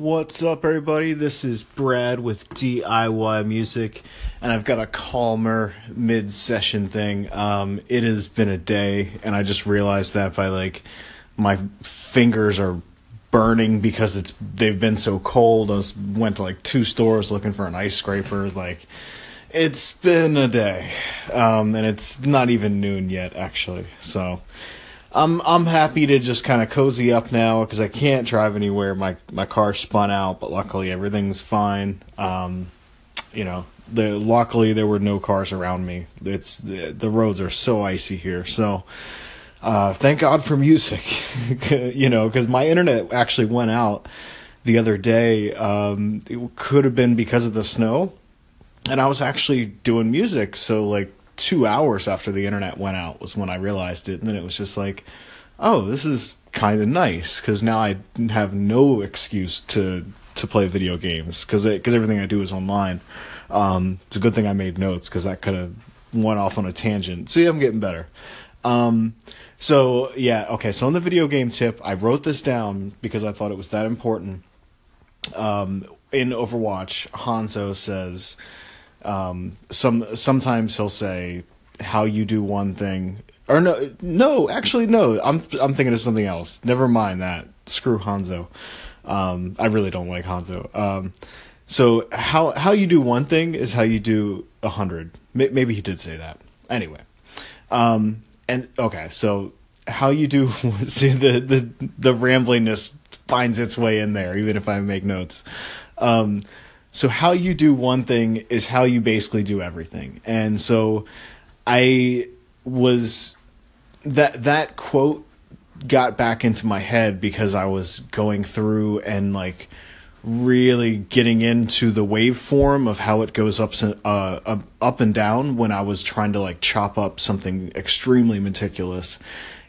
What's up, everybody? This is Brad with DIY Music, and I've got a calmer mid session thing. Um, it has been a day, and I just realized that by like my fingers are burning because it's they've been so cold. I was, went to like two stores looking for an ice scraper. Like, it's been a day, um, and it's not even noon yet, actually. So, I'm I'm happy to just kind of cozy up now because I can't drive anywhere. My my car spun out, but luckily everything's fine. Um, you know, the luckily there were no cars around me. It's the, the roads are so icy here, so uh, thank God for music. you know, because my internet actually went out the other day. Um, it could have been because of the snow, and I was actually doing music, so like two hours after the internet went out was when I realized it, and then it was just like, oh, this is kind of nice because now I have no excuse to to play video games because because everything I do is online. Um, it's a good thing I made notes because that could have went off on a tangent. See, I'm getting better. Um, so yeah, okay. So on the video game tip, I wrote this down because I thought it was that important. Um, in Overwatch, Hanzo says um, some sometimes he'll say how you do one thing or no no actually no I'm I'm thinking of something else. Never mind that. Screw Hanzo. Um, I really don't like Hanzo. Um, so how how you do one thing is how you do a hundred. Maybe he did say that. Anyway, um, and okay, so how you do see the the the ramblingness finds its way in there, even if I make notes. Um, so how you do one thing is how you basically do everything. And so I was that that quote got back into my head because I was going through and like really getting into the waveform of how it goes up uh, up and down when I was trying to like chop up something extremely meticulous.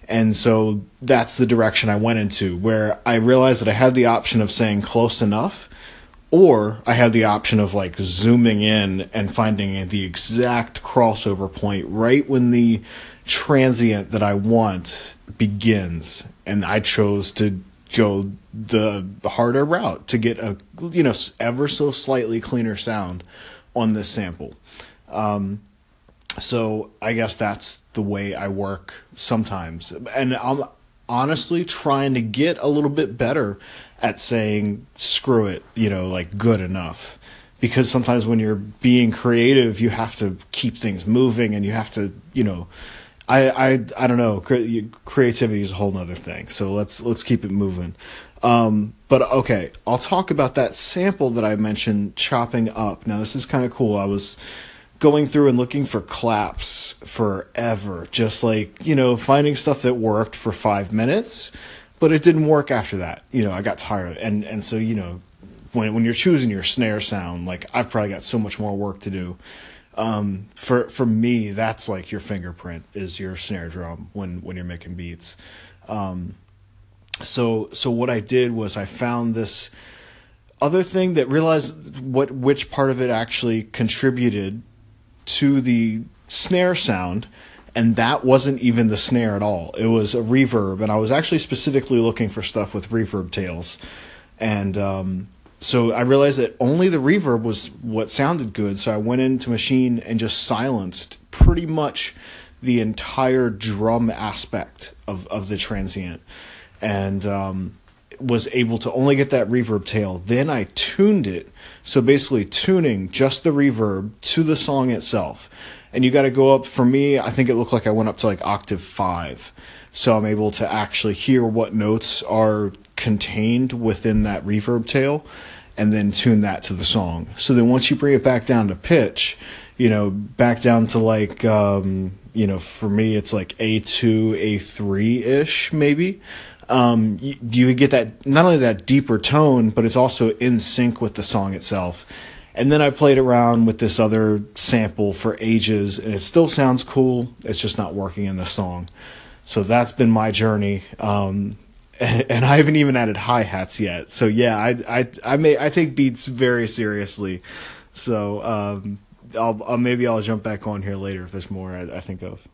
And so that's the direction I went into where I realized that I had the option of saying close enough or I had the option of like zooming in and finding the exact crossover point right when the transient that I want begins. And I chose to go the harder route to get a you know ever so slightly cleaner sound on this sample. Um, so I guess that's the way I work sometimes, and I'm honestly trying to get a little bit better at saying screw it, you know, like good enough. Because sometimes when you're being creative, you have to keep things moving and you have to, you know, I I I don't know, creativity is a whole nother thing. So let's let's keep it moving. Um, but okay, I'll talk about that sample that I mentioned chopping up. Now this is kind of cool. I was going through and looking for claps forever, just like, you know, finding stuff that worked for 5 minutes but it didn't work after that. You know, I got tired, and and so you know, when when you're choosing your snare sound, like I've probably got so much more work to do. Um, for for me, that's like your fingerprint is your snare drum when when you're making beats. Um, so so what I did was I found this other thing that realized what which part of it actually contributed to the snare sound and that wasn't even the snare at all. It was a reverb, and I was actually specifically looking for stuff with reverb tails, and um, so I realized that only the reverb was what sounded good. So I went into Maschine and just silenced pretty much the entire drum aspect of of the transient, and um, was able to only get that reverb tail. Then I tuned it, so basically tuning just the reverb to the song itself and you got to go up. For me, I think it looked like I went up to like octave five, so I'm able to actually hear what notes are contained within that reverb tail, and then tune that to the song. So then once you bring it back down to pitch, you know, back down to like, um, you know, for me it's like A two, A three ish maybe. Um, you, you get that not only that deeper tone, but it's also in sync with the song itself and then I played around with this other sample for ages, and it still sounds cool. It's just not working in the song. So that's been my journey. Um, and, and, I haven't even added hi hats yet. So yeah, I I I may I take beats very seriously. So um, I'll, I'll maybe I'll jump back on here later if there's more I, I think of.